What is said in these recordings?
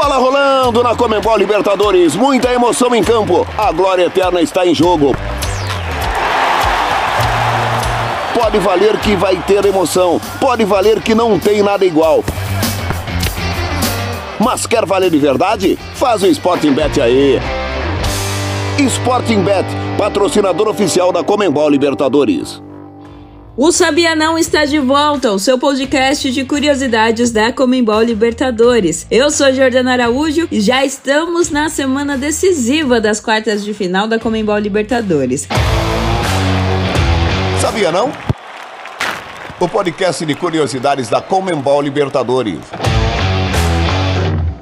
Bola rolando na Comembol Libertadores, muita emoção em campo. A glória eterna está em jogo. Pode valer que vai ter emoção, pode valer que não tem nada igual. Mas quer valer de verdade? Faz o Sporting Bet aí. Sporting Bet, patrocinador oficial da Comembol Libertadores. O Sabia Não está de volta, o seu podcast de curiosidades da Comembol Libertadores. Eu sou Jordana Araújo e já estamos na semana decisiva das quartas de final da Comembol Libertadores. Sabia não? O podcast de curiosidades da Comembol Libertadores.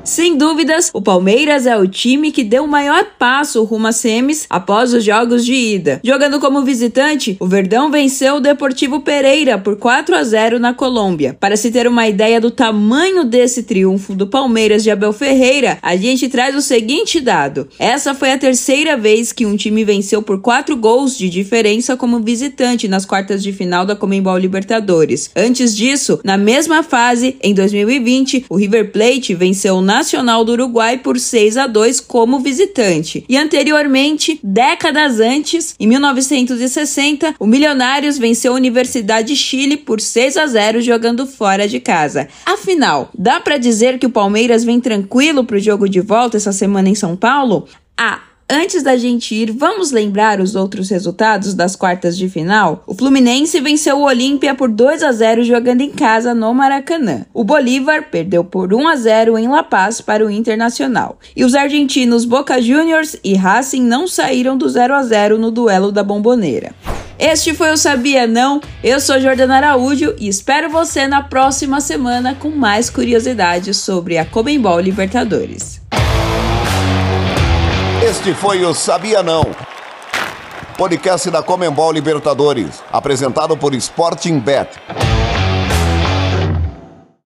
Sem dúvidas, o Palmeiras é o time que deu o maior passo rumo a semis após os jogos de ida. Jogando como visitante, o Verdão venceu o Deportivo Pereira por 4 a 0 na Colômbia. Para se ter uma ideia do tamanho desse triunfo do Palmeiras de Abel Ferreira, a gente traz o seguinte dado: essa foi a terceira vez que um time venceu por 4 gols de diferença como visitante nas quartas de final da Comembol Libertadores. Antes disso, na mesma fase, em 2020, o River Plate venceu na Nacional do Uruguai por 6 a 2 como visitante. E anteriormente, décadas antes, em 1960, o Milionários venceu a Universidade de Chile por 6 a 0 jogando fora de casa. Afinal, dá para dizer que o Palmeiras vem tranquilo para o jogo de volta essa semana em São Paulo? Ah, Antes da gente ir, vamos lembrar os outros resultados das quartas de final? O Fluminense venceu o Olímpia por 2 a 0 jogando em casa no Maracanã. O Bolívar perdeu por 1 a 0 em La Paz para o Internacional. E os argentinos Boca Juniors e Racing não saíram do 0 a 0 no duelo da Bomboneira. Este foi o Sabia Não. Eu sou Jordana Araújo e espero você na próxima semana com mais curiosidades sobre a Comembol Libertadores. Este foi o Sabia Não. Podcast da Comembol Libertadores, apresentado por Sporting Bet.